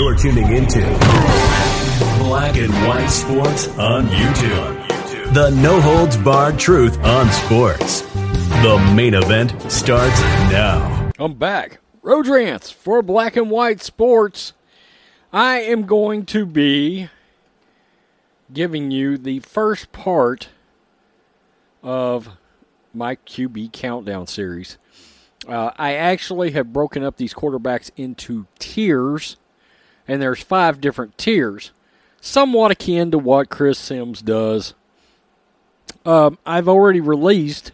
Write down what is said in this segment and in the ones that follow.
You're tuning into Black and White Sports on YouTube. The no holds barred truth on sports. The main event starts now. I'm back. Road Rants for Black and White Sports. I am going to be giving you the first part of my QB countdown series. Uh, I actually have broken up these quarterbacks into tiers, and there's five different tiers, somewhat akin to what Chris Sims does. Um, I've already released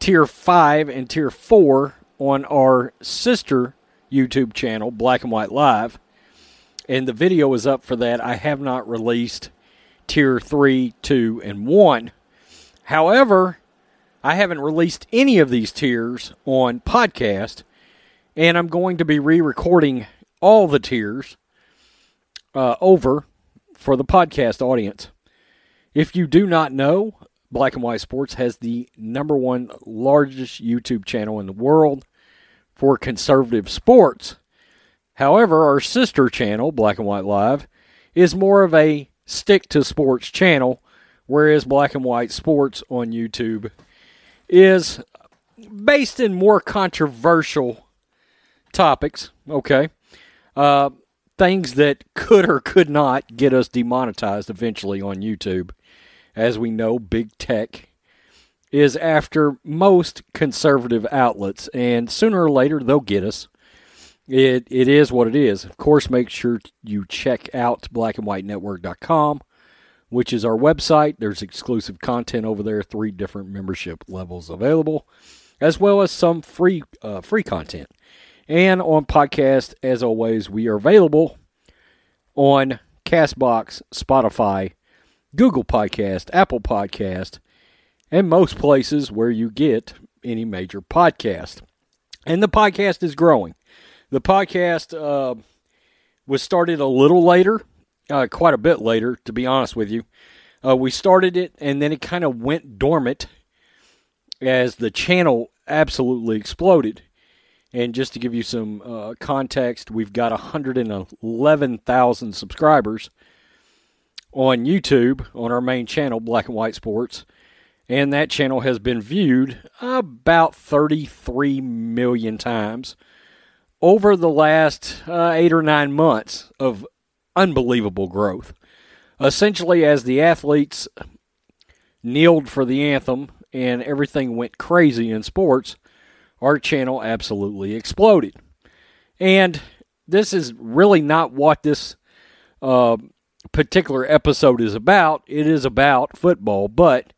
tier five and tier four on our sister YouTube channel, Black and White Live, and the video is up for that. I have not released tier three, two, and one. However, I haven't released any of these tiers on podcast, and I'm going to be re-recording all the tiers uh, over for the podcast audience. If you do not know, Black and White Sports has the number one largest YouTube channel in the world for conservative sports. However, our sister channel, Black and White Live, is more of a stick to sports channel, whereas Black and White Sports on YouTube is based in more controversial topics, okay? Uh, things that could or could not get us demonetized eventually on YouTube. As we know, big tech is after most conservative outlets, and sooner or later they'll get us. It it is what it is. Of course, make sure you check out blackandwhitenetwork.com, which is our website. There's exclusive content over there, three different membership levels available, as well as some free uh, free content. And on podcast, as always, we are available on Castbox, Spotify, Google Podcast, Apple Podcast, and most places where you get any major podcast. And the podcast is growing. The podcast uh, was started a little later, uh, quite a bit later, to be honest with you. Uh, we started it, and then it kind of went dormant as the channel absolutely exploded. And just to give you some uh, context, we've got 111,000 subscribers on YouTube on our main channel, Black and White Sports. And that channel has been viewed about 33 million times over the last uh, eight or nine months of unbelievable growth. Essentially, as the athletes kneeled for the anthem and everything went crazy in sports, our channel absolutely exploded. And this is really not what this uh, particular episode is about. It is about football, but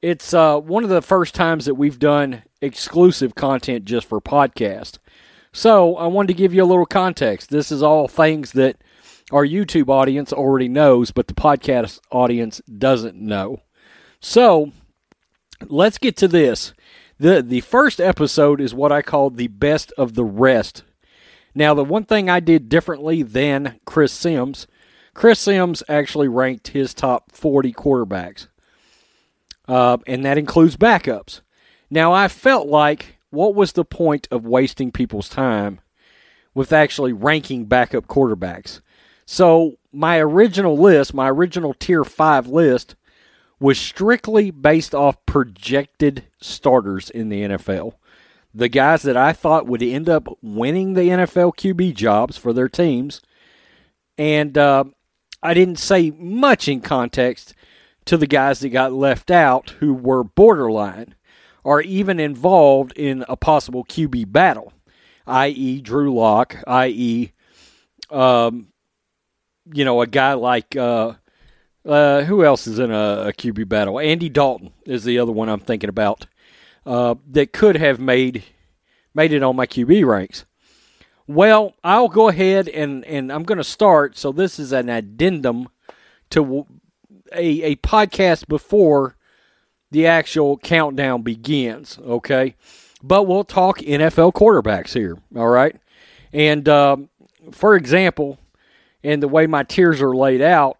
it's uh, one of the first times that we've done exclusive content just for podcast. So I wanted to give you a little context. This is all things that our YouTube audience already knows, but the podcast audience doesn't know. So let's get to this. The the first episode is what I call the best of the rest. Now, the one thing I did differently than Chris Sims, Chris Sims actually ranked his top 40 quarterbacks, uh, and that includes backups. Now, I felt like what was the point of wasting people's time with actually ranking backup quarterbacks? So, my original list, my original tier 5 list, was strictly based off projected starters in the NFL. The guys that I thought would end up winning the NFL QB jobs for their teams. And uh, I didn't say much in context to the guys that got left out who were borderline or even involved in a possible QB battle, i.e., Drew Lock, i.e., um, you know, a guy like uh, uh, who else is in a, a, QB battle? Andy Dalton is the other one I'm thinking about uh, that could have made made it on my QB ranks. Well, I'll go ahead and, and I'm going to start. So this is an addendum to a, a podcast before the actual countdown begins, okay? But we'll talk NFL quarterbacks here, all right? And um, for example, in the way my tiers are laid out,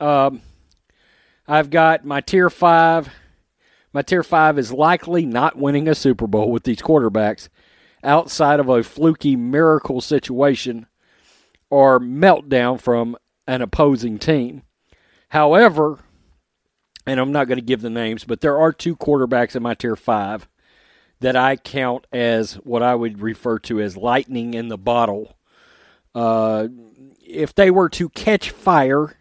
um, I've got my tier five. My tier five is likely not winning a Super Bowl with these quarterbacks outside of a fluky miracle situation or meltdown from an opposing team. However, and I'm not going to give the names, but there are two quarterbacks in my tier five that I count as what I would refer to as lightning in the bottle. Uh, if they were to catch fire,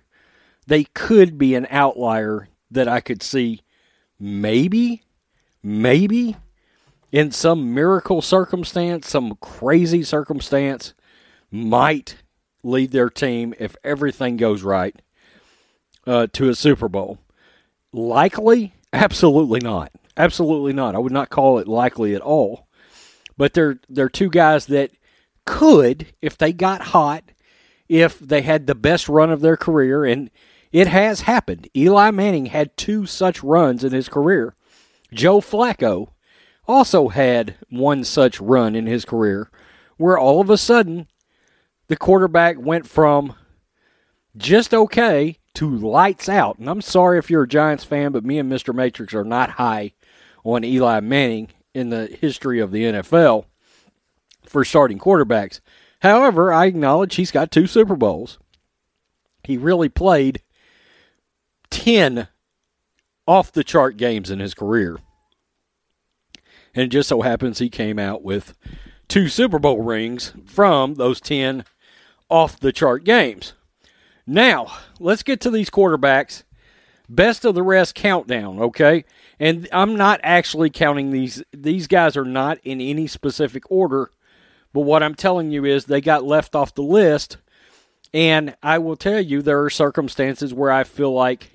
they could be an outlier that I could see maybe, maybe in some miracle circumstance, some crazy circumstance, might lead their team if everything goes right uh, to a Super Bowl. Likely? Absolutely not. Absolutely not. I would not call it likely at all. But they're they're two guys that could, if they got hot, if they had the best run of their career, and it has happened. Eli Manning had two such runs in his career. Joe Flacco also had one such run in his career where all of a sudden the quarterback went from just okay to lights out. And I'm sorry if you're a Giants fan, but me and Mr. Matrix are not high on Eli Manning in the history of the NFL for starting quarterbacks. However, I acknowledge he's got two Super Bowls. He really played 10 off the chart games in his career. And it just so happens he came out with two Super Bowl rings from those 10 off the chart games. Now, let's get to these quarterbacks. Best of the rest countdown, okay? And I'm not actually counting these these guys are not in any specific order, but what I'm telling you is they got left off the list. And I will tell you there are circumstances where I feel like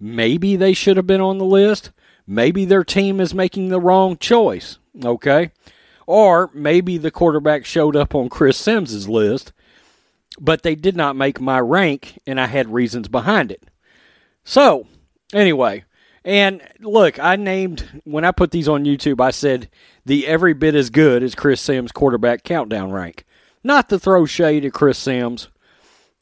maybe they should have been on the list. Maybe their team is making the wrong choice, okay? Or maybe the quarterback showed up on Chris Sims's list but they did not make my rank, and I had reasons behind it. So, anyway, and look, I named, when I put these on YouTube, I said the every bit as good as Chris Sims quarterback countdown rank. Not to throw shade at Chris Sims.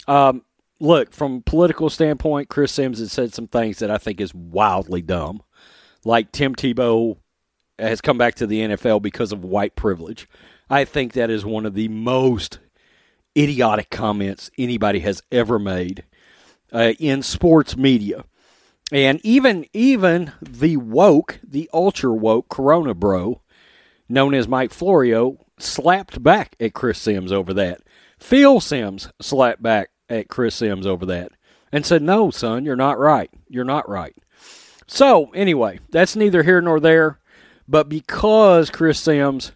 Um, look, from a political standpoint, Chris Sims has said some things that I think is wildly dumb. Like Tim Tebow has come back to the NFL because of white privilege. I think that is one of the most idiotic comments anybody has ever made uh, in sports media. And even even the woke, the ultra woke Corona bro, known as Mike Florio, slapped back at Chris Sims over that. Phil Sims slapped back at Chris Sims over that and said, No, son, you're not right. You're not right. So, anyway, that's neither here nor there. But because Chris Sims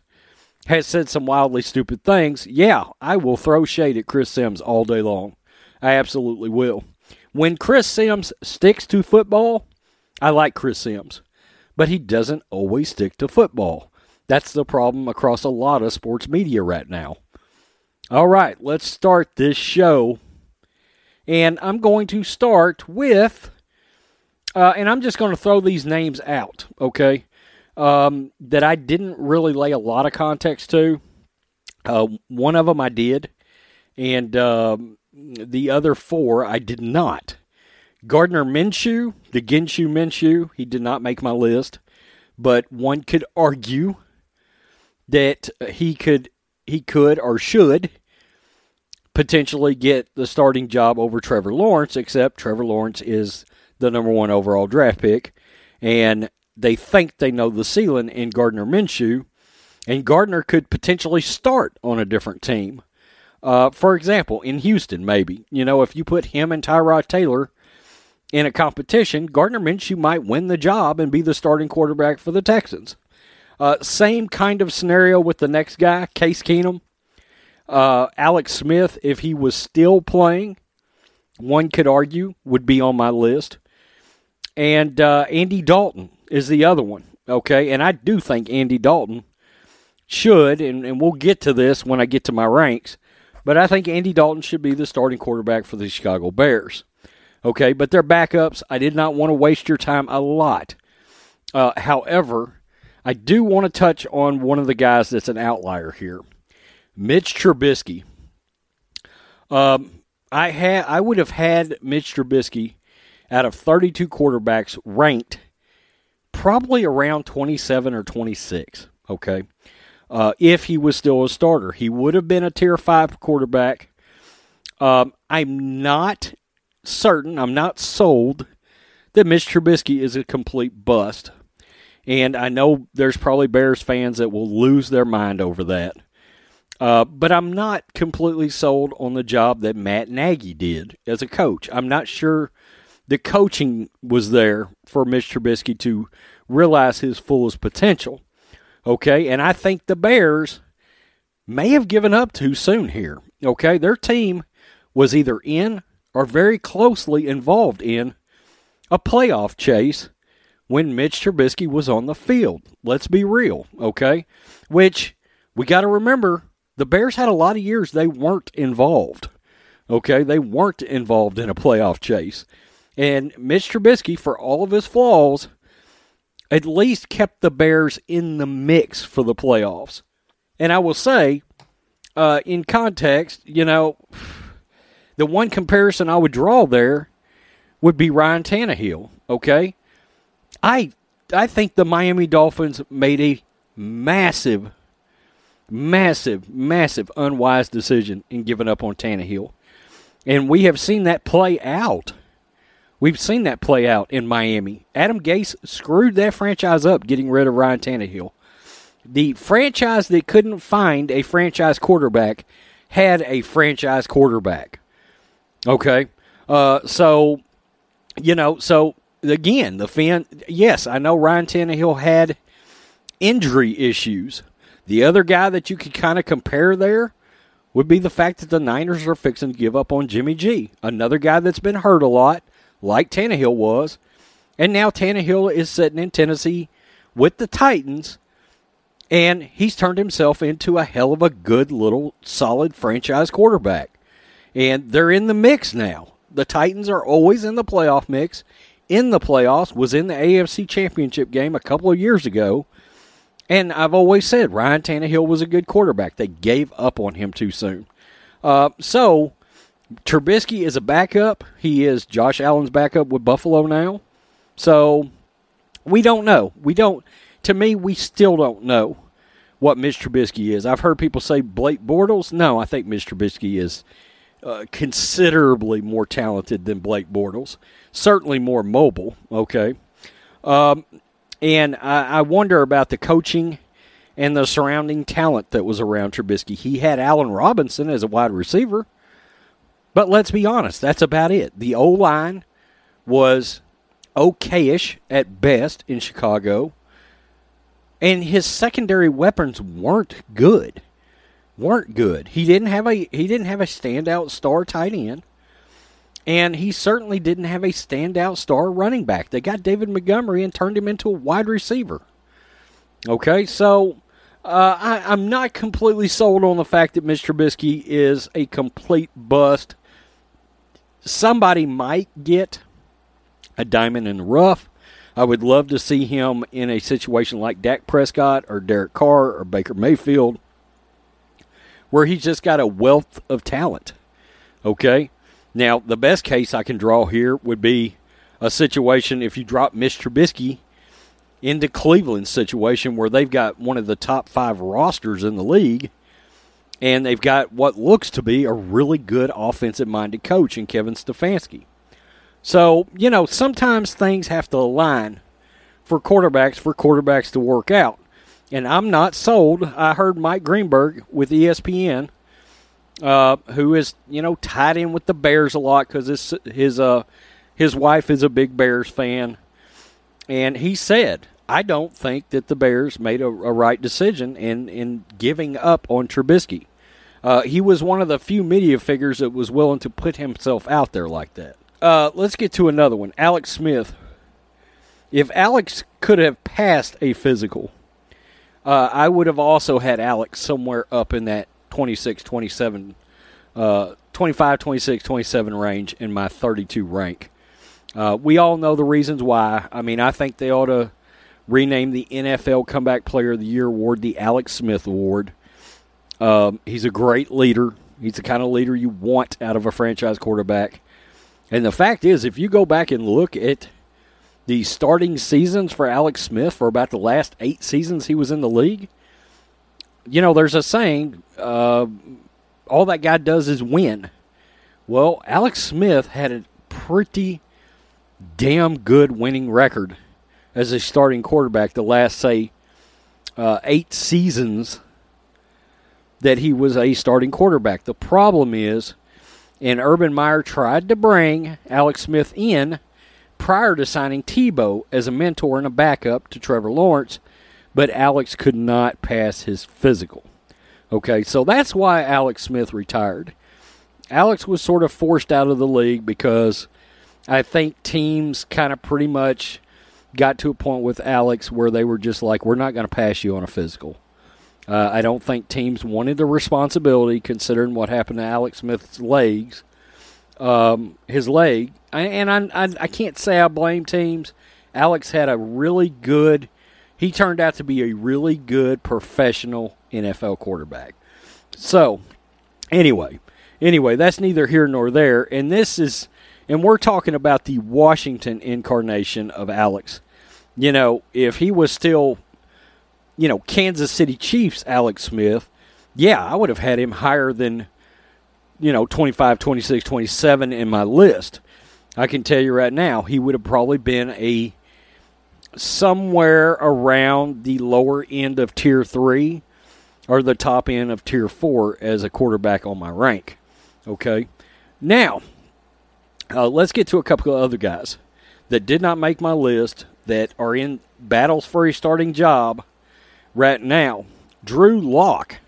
has said some wildly stupid things, yeah, I will throw shade at Chris Sims all day long. I absolutely will. When Chris Sims sticks to football, I like Chris Sims, but he doesn't always stick to football. That's the problem across a lot of sports media right now. All right, let's start this show. And I'm going to start with, uh, and I'm just going to throw these names out, okay? um, that I didn't really lay a lot of context to. Uh, one of them I did, and um, the other four I did not. Gardner Minshew, the Ginshu Minshew, he did not make my list, but one could argue that he could he could or should potentially get the starting job over Trevor Lawrence, except Trevor Lawrence is the number one overall draft pick. And they think they know the ceiling in Gardner Minshew, and Gardner could potentially start on a different team. Uh, for example, in Houston, maybe. You know, if you put him and Tyrod Taylor in a competition, Gardner Minshew might win the job and be the starting quarterback for the Texans. Uh, same kind of scenario with the next guy, Case Keenum. Uh, Alex Smith, if he was still playing, one could argue would be on my list. And uh, Andy Dalton, is the other one. Okay, and I do think Andy Dalton should, and, and we'll get to this when I get to my ranks, but I think Andy Dalton should be the starting quarterback for the Chicago Bears. Okay, but their backups, I did not want to waste your time a lot. Uh, however, I do want to touch on one of the guys that's an outlier here, Mitch Trubisky. Um, I had I would have had Mitch Trubisky out of 32 quarterbacks ranked probably around 27 or 26. Okay, uh, if he was still a starter, he would have been a tier five quarterback. Um, I'm not certain. I'm not sold that Mitch Trubisky is a complete bust. And I know there's probably Bears fans that will lose their mind over that. Uh, but I'm not completely sold on the job that Matt Nagy did as a coach. I'm not sure the coaching was there for Mitch Trubisky to realize his fullest potential. Okay, and I think the Bears may have given up too soon here. Okay, their team was either in or very closely involved in a playoff chase when Mitch Trubisky was on the field. Let's be real, okay? Which we got to remember the Bears had a lot of years they weren't involved. Okay, they weren't involved in a playoff chase. And Mitch Trubisky, for all of his flaws, at least kept the Bears in the mix for the playoffs. And I will say, uh, in context, you know, the one comparison I would draw there would be Ryan Tannehill. Okay, I I think the Miami Dolphins made a massive, massive, massive unwise decision in giving up on Tannehill, and we have seen that play out. We've seen that play out in Miami. Adam Gase screwed that franchise up getting rid of Ryan Tannehill. The franchise that couldn't find a franchise quarterback had a franchise quarterback. Okay. Uh, so, you know, so again, the fan, yes, I know Ryan Tannehill had injury issues. The other guy that you could kind of compare there would be the fact that the Niners are fixing to give up on Jimmy G, another guy that's been hurt a lot like Tannehill was. And now Tannehill is sitting in Tennessee with the Titans, and he's turned himself into a hell of a good little solid franchise quarterback. And they're in the mix now. The Titans are always in the playoff mix. In the playoffs, was in the AFC Championship game a couple of years ago. And I've always said Ryan Tannehill was a good quarterback. They gave up on him too soon. Uh, so Trubisky is a backup. He is Josh Allen's backup with Buffalo now. So we don't know. We don't. To me, we still don't know what Mitch Trubisky is. I've heard people say Blake Bortles. No, I think Mitch Trubisky is uh, considerably more talented than Blake Bortles. Certainly more mobile. Okay, um, and I, I wonder about the coaching and the surrounding talent that was around Trubisky. He had Allen Robinson as a wide receiver. But let's be honest, that's about it. The O line was okayish at best in Chicago, and his secondary weapons weren't good. weren't good. He didn't have a he didn't have a standout star tight end, and he certainly didn't have a standout star running back. They got David Montgomery and turned him into a wide receiver. Okay, so uh, I, am not completely sold on the fact that Mr. Trubisky is a complete bust somebody might get a diamond in the rough. I would love to see him in a situation like Dak Prescott or Derek Carr or Baker Mayfield, where he's just got a wealth of talent. Okay? Now, the best case I can draw here would be a situation if you drop Mitch Trubisky into Cleveland's situation where they've got one of the top five rosters in the league and they've got what looks to be a really good offensive minded coach in Kevin Stefanski. So, you know, sometimes things have to align for quarterbacks for quarterbacks to work out. And I'm not sold. I heard Mike Greenberg with ESPN, uh, who is, you know, tied in with the Bears a lot because his, his, uh, his wife is a big Bears fan. And he said, I don't think that the Bears made a, a right decision in, in giving up on Trubisky. Uh, he was one of the few media figures that was willing to put himself out there like that. Uh, let's get to another one. Alex Smith. If Alex could have passed a physical, uh, I would have also had Alex somewhere up in that 26, 27, uh, 25, 26, 27 range in my 32 rank. Uh, we all know the reasons why. I mean, I think they ought to rename the NFL Comeback Player of the Year award the Alex Smith Award. Um, he's a great leader. He's the kind of leader you want out of a franchise quarterback. And the fact is, if you go back and look at the starting seasons for Alex Smith for about the last eight seasons he was in the league, you know, there's a saying, uh, all that guy does is win. Well, Alex Smith had a pretty damn good winning record as a starting quarterback the last, say, uh, eight seasons that he was a starting quarterback. The problem is, and Urban Meyer tried to bring Alex Smith in prior to signing Tebow as a mentor and a backup to Trevor Lawrence, but Alex could not pass his physical. Okay, so that's why Alex Smith retired. Alex was sort of forced out of the league because I think teams kind of pretty much got to a point with Alex where they were just like, we're not going to pass you on a physical. Uh, I don't think teams wanted the responsibility, considering what happened to Alex Smith's legs, um, his leg. And I, I, I can't say I blame teams. Alex had a really good. He turned out to be a really good professional NFL quarterback. So, anyway, anyway, that's neither here nor there. And this is, and we're talking about the Washington incarnation of Alex. You know, if he was still you know, Kansas City Chiefs Alex Smith, yeah, I would have had him higher than, you know, 25, 26, 27 in my list. I can tell you right now, he would have probably been a somewhere around the lower end of tier three or the top end of tier four as a quarterback on my rank. Okay. Now, uh, let's get to a couple of other guys that did not make my list that are in battles for a starting job right now. Drew Lock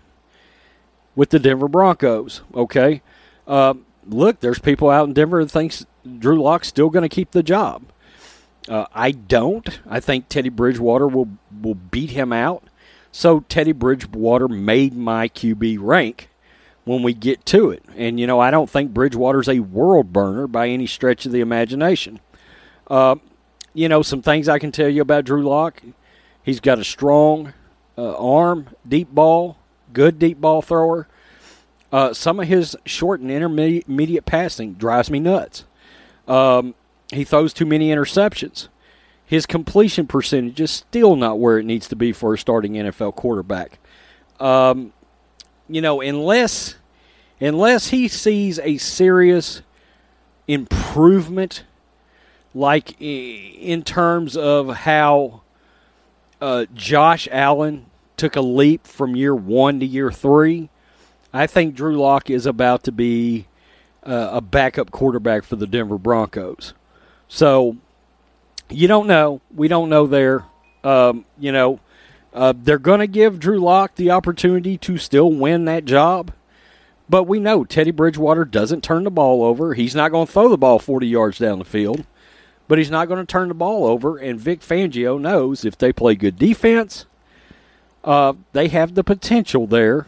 with the Denver Broncos. Okay, uh, look, there's people out in Denver that thinks Drew Lock's still going to keep the job. Uh, I don't. I think Teddy Bridgewater will will beat him out. So Teddy Bridgewater made my QB rank when we get to it. And you know, I don't think Bridgewater's a world burner by any stretch of the imagination. Uh, you know, some things I can tell you about Drew Lock. He's got a strong uh, arm, deep ball, good deep ball thrower. Uh, some of his short and intermediate passing drives me nuts. Um, he throws too many interceptions. His completion percentage is still not where it needs to be for a starting NFL quarterback. Um, you know, unless unless he sees a serious improvement, like in terms of how uh, Josh Allen took a leap from year one to year three, I think Drew Lock is about to be uh, a backup quarterback for the Denver Broncos. So you don't know. We don't know there. Um, you know, uh, they're going to give Drew Lock the opportunity to still win that job. But we know Teddy Bridgewater doesn't turn the ball over. He's not going to throw the ball 40 yards down the field but he's not going to turn the ball over. And Vic Fangio knows if they play good defense, uh, they have the potential there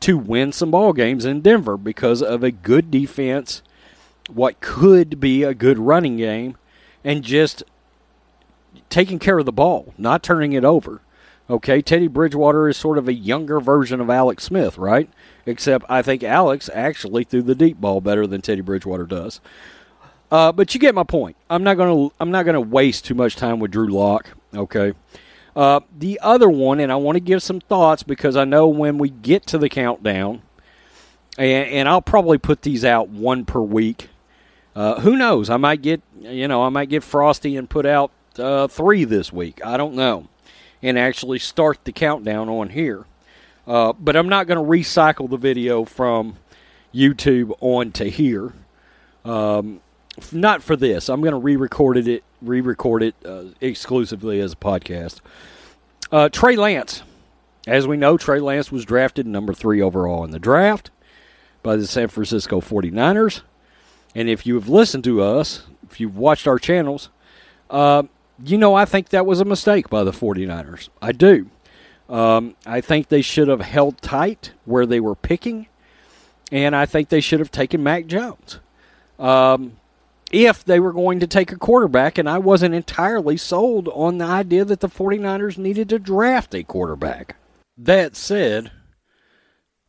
to win some ball games in Denver because of a good defense, what could be a good running game, and just taking care of the ball, not turning it over. Okay, Teddy Bridgewater is sort of a younger version of Alex Smith, right? Except I think Alex actually threw the deep ball better than Teddy Bridgewater does. Uh, but you get my point. I'm not gonna I'm not gonna waste too much time with Drew Lock. Okay. Uh, the other one, and I want to give some thoughts because I know when we get to the countdown, and, and I'll probably put these out one per week. Uh, who knows? I might get you know I might get frosty and put out uh, three this week. I don't know, and actually start the countdown on here. Uh, but I'm not going to recycle the video from YouTube onto here. Um, not for this. I'm going to re-record it, re-record it uh, exclusively as a podcast. Uh, Trey Lance, as we know, Trey Lance was drafted number three overall in the draft by the San Francisco 49ers. And if you have listened to us, if you've watched our channels, uh, you know I think that was a mistake by the 49ers. I do. Um, I think they should have held tight where they were picking, and I think they should have taken Mac Jones. Um, if they were going to take a quarterback, and I wasn't entirely sold on the idea that the 49ers needed to draft a quarterback. That said,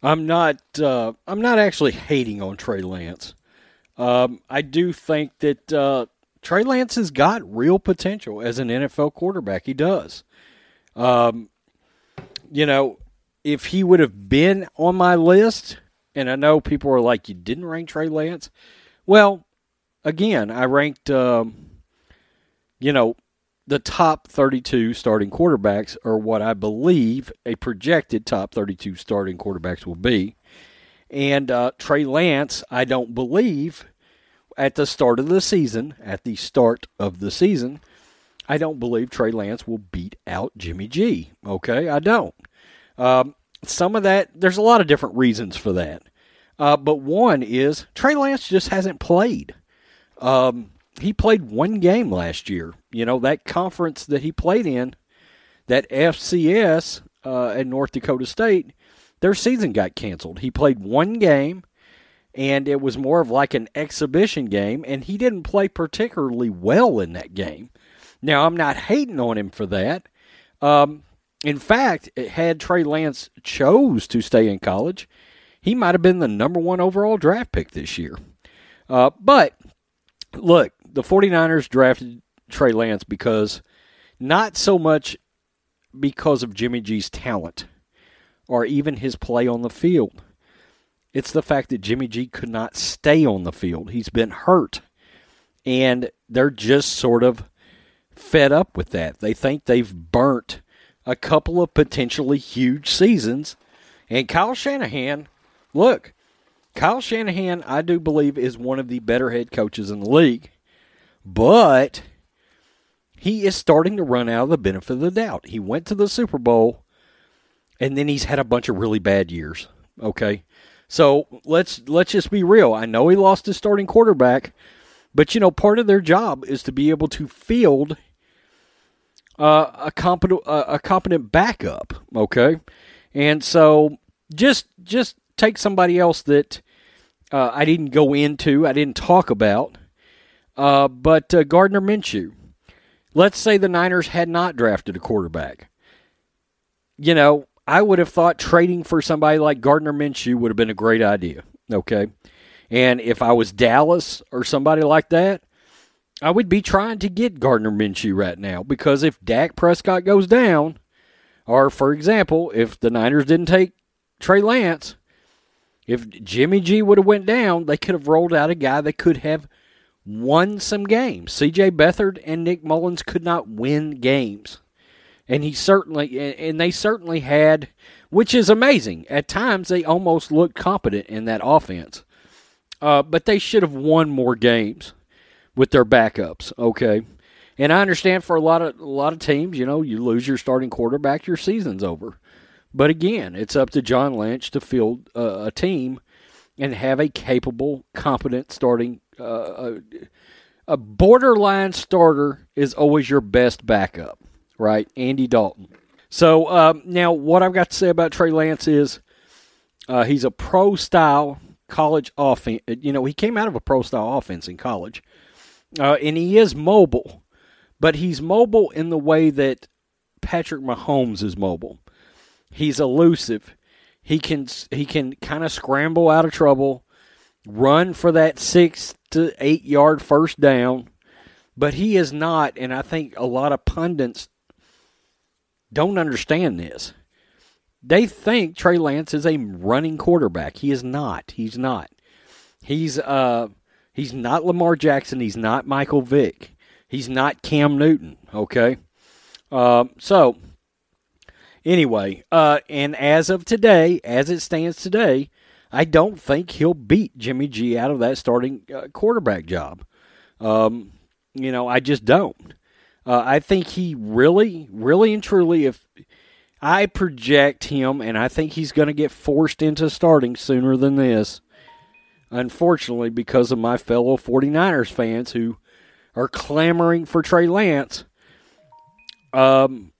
I'm not uh, I'm not actually hating on Trey Lance. Um, I do think that uh, Trey Lance has got real potential as an NFL quarterback. He does. Um, you know, if he would have been on my list, and I know people are like, you didn't rank Trey Lance. Well, again, I ranked, um, you know, the top 32 starting quarterbacks are what I believe a projected top 32 starting quarterbacks will be. And uh, Trey Lance, I don't believe at the start of the season, at the start of the season, I don't believe Trey Lance will beat out Jimmy G. Okay, I don't. Um, some of that, there's a lot of different reasons for that. Uh, but one is Trey Lance just hasn't played. Um, he played one game last year. You know, that conference that he played in, that FCS uh, at North Dakota State, their season got canceled. He played one game, and it was more of like an exhibition game, and he didn't play particularly well in that game. Now, I'm not hating on him for that. Um, in fact, had Trey Lance chose to stay in college, he might have been the number one overall draft pick this year. Uh, but look, the 49ers drafted Trey Lance because not so much because of Jimmy G's talent or even his play on the field. It's the fact that Jimmy G could not stay on the field. He's been hurt. And they're just sort of fed up with that. They think they've burnt a couple of potentially huge seasons. And Kyle Shanahan, look, Kyle Shanahan, I do believe, is one of the better head coaches in the league. But he is starting to run out of the benefit of the doubt. He went to the Super Bowl, and then he's had a bunch of really bad years. Okay, so let's let's just be real. I know he lost his starting quarterback, but you know part of their job is to be able to field uh, a competent a competent backup. Okay, and so just just take somebody else that uh, I didn't go into, I didn't talk about, uh, but uh, Gardner Minshew. Let's say the Niners had not drafted a quarterback. You know, I would have thought trading for somebody like Gardner Minshew would have been a great idea. Okay. And if I was Dallas or somebody like that, I would be trying to get Gardner Minshew right now because if Dak Prescott goes down, or for example, if the Niners didn't take Trey Lance, if Jimmy G would have went down, they could have rolled out a guy that could have won some games. C.J. Beathard and Nick Mullens could not win games, and he certainly and they certainly had, which is amazing. At times, they almost looked competent in that offense, uh, but they should have won more games with their backups. Okay, and I understand for a lot of a lot of teams, you know, you lose your starting quarterback, your season's over. But again, it's up to John Lynch to field uh, a team and have a capable, competent starting. Uh, a, a borderline starter is always your best backup, right? Andy Dalton. So um, now, what I've got to say about Trey Lance is uh, he's a pro style college offense. You know, he came out of a pro style offense in college, uh, and he is mobile, but he's mobile in the way that Patrick Mahomes is mobile. He's elusive. He can he can kind of scramble out of trouble, run for that six to eight yard first down, but he is not. And I think a lot of pundits don't understand this. They think Trey Lance is a running quarterback. He is not. He's not. He's uh he's not Lamar Jackson. He's not Michael Vick. He's not Cam Newton. Okay. Um, so Anyway, uh, and as of today, as it stands today, I don't think he'll beat Jimmy G out of that starting uh, quarterback job. Um, you know, I just don't. Uh, I think he really, really and truly, if I project him, and I think he's going to get forced into starting sooner than this, unfortunately, because of my fellow 49ers fans who are clamoring for Trey Lance. Um,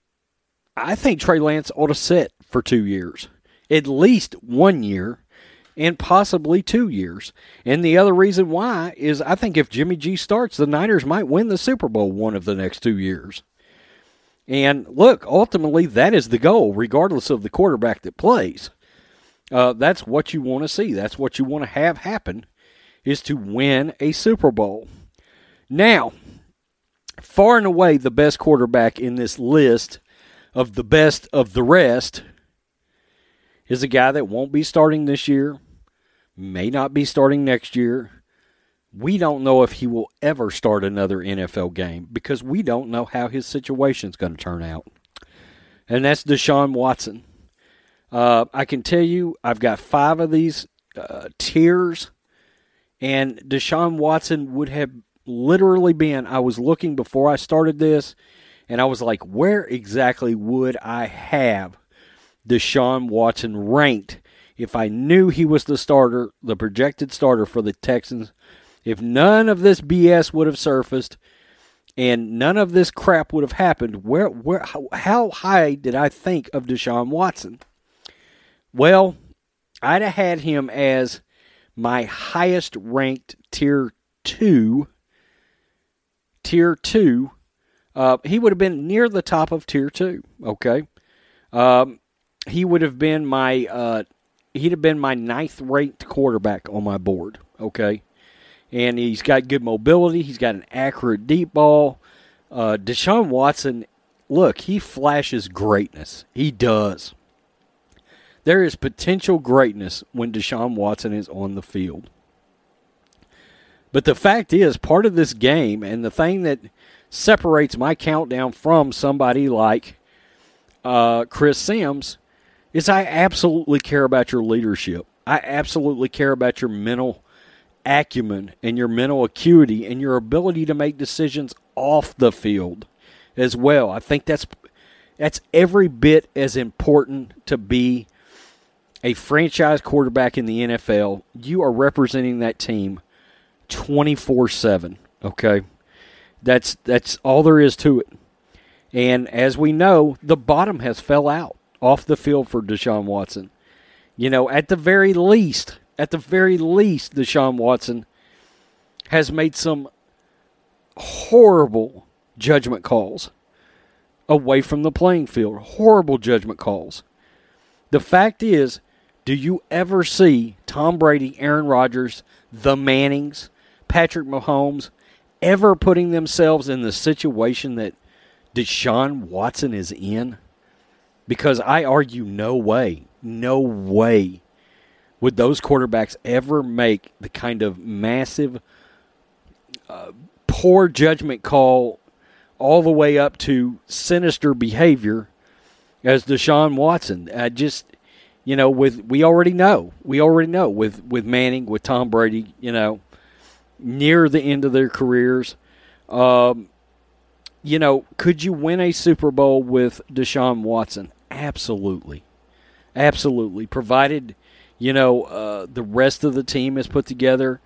I think Trey Lance ought to sit for two years, at least one year, and possibly two years. And the other reason why is I think if Jimmy G starts, the Niners might win the Super Bowl one of the next two years. And look, ultimately, that is the goal, regardless of the quarterback that plays. Uh, that's what you want to see. That's what you want to have happen, is to win a Super Bowl. Now, far and away the best quarterback in this list of the best of the rest is a guy that won't be starting this year, may not be starting next year. We don't know if he will ever start another NFL game because we don't know how his situation is going to turn out. And that's Deshaun Watson. Uh, I can tell you, I've got five of these uh, tiers, and Deshaun Watson would have literally been. I was looking before I started this, and I was like, where exactly would I have Deshaun Watson ranked if I knew he was the starter, the projected starter for the Texans? If none of this BS would have surfaced and none of this crap would have happened, where, where, how, how high did I think of Deshaun Watson? Well, I'd have had him as my highest ranked tier two. Tier two. Uh, he would have been near the top of tier two. Okay. Um, he would have been my uh, he'd have been my ninth ranked quarterback on my board. Okay. And he's got good mobility. He's got an accurate deep ball. Uh, Deshaun Watson, look, he flashes greatness. He does. There is potential greatness when Deshaun Watson is on the field. But the fact is, part of this game, and the thing that separates my countdown from somebody like uh, Chris Sims, is I absolutely care about your leadership. I absolutely care about your mental acumen and your mental acuity and your ability to make decisions off the field as well. I think that's that's every bit as important to be a franchise quarterback in the NFL. You are representing that team 24/7, okay? That's that's all there is to it. And as we know, the bottom has fell out off the field for Deshaun Watson. You know, at the very least, at the very least, Deshaun Watson has made some horrible judgment calls away from the playing field. Horrible judgment calls. The fact is, do you ever see Tom Brady, Aaron Rodgers, the Mannings, Patrick Mahomes ever putting themselves in the situation that Deshaun Watson is in? Because I argue no way, no way would those quarterbacks ever make the kind of massive, uh, poor judgment call all the way up to sinister behavior as Deshaun Watson. I just, you know, with we already know, we already know with with Manning, with Tom Brady, you know, near the end of their careers. Um, you know, could you win a Super Bowl with Deshaun Watson? Absolutely, absolutely. Provided you know, uh, the rest of the team is put together.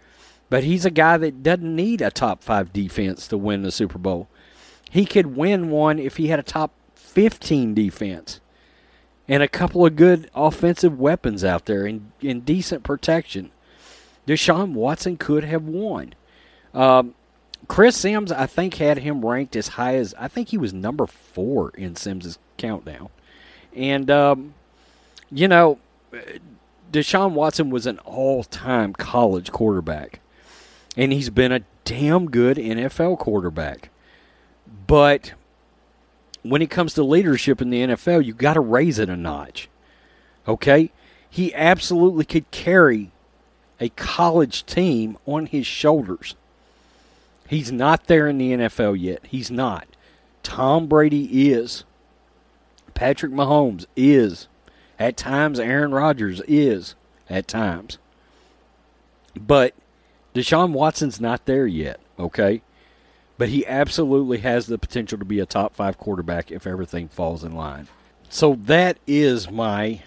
But he's a guy that doesn't need a top five defense to win the Super Bowl. He could win one if he had a top 15 defense and a couple of good offensive weapons out there and, and decent protection. Deshaun Watson could have won. Um, Chris Sims, I think, had him ranked as high as I think he was number four in Sims's countdown. And, um, you know, Deshaun Watson was an all time college quarterback, and he's been a damn good NFL quarterback. But when it comes to leadership in the NFL, you got to raise it a notch. Okay? He absolutely could carry a college team on his shoulders. He's not there in the NFL yet. He's not. Tom Brady is. Patrick Mahomes is. At times, Aaron Rodgers is. At times. But Deshaun Watson's not there yet, okay? But he absolutely has the potential to be a top five quarterback if everything falls in line. So that is my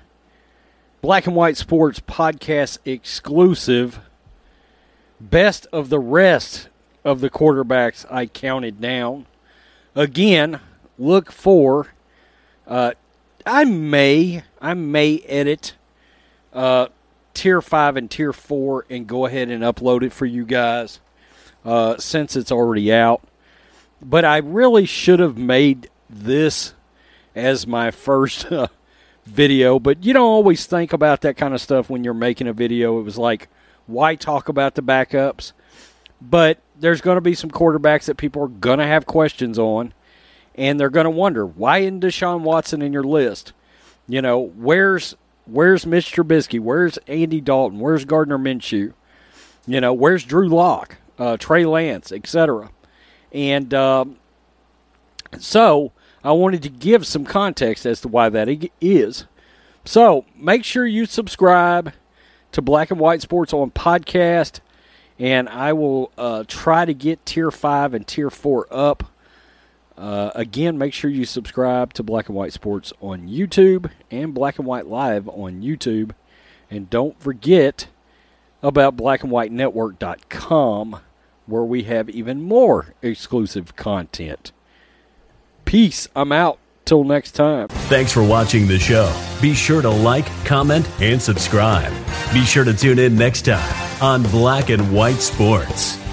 Black and White Sports podcast exclusive best of the rest of the quarterbacks I counted down. Again, look for Uh, I may, I may edit uh, tier five and tier four and go ahead and upload it for you guys uh, since it's already out. But I really should have made this as my first uh, video. But you don't always think about that kind of stuff when you're making a video. It was like, why talk about the backups? But there's going to be some quarterbacks that people are going to have questions on, and they're going to wonder why isn't Deshaun Watson in your list? You know, where's where's Mitch Trubisky? Where's Andy Dalton? Where's Gardner Minshew? You know, where's Drew Lock, uh, Trey Lance, etc. And um, so I wanted to give some context as to why that is. So make sure you subscribe to Black and White Sports on podcast, and I will uh, try to get Tier 5 and Tier 4 up. Uh, again, make sure you subscribe to Black and White Sports on YouTube and Black and White Live on YouTube. And don't forget about blackandwhitenetwork.com, where we have even more exclusive content. Peace. I'm out. Till next time. Thanks for watching the show. Be sure to like, comment, and subscribe. Be sure to tune in next time on Black and White Sports.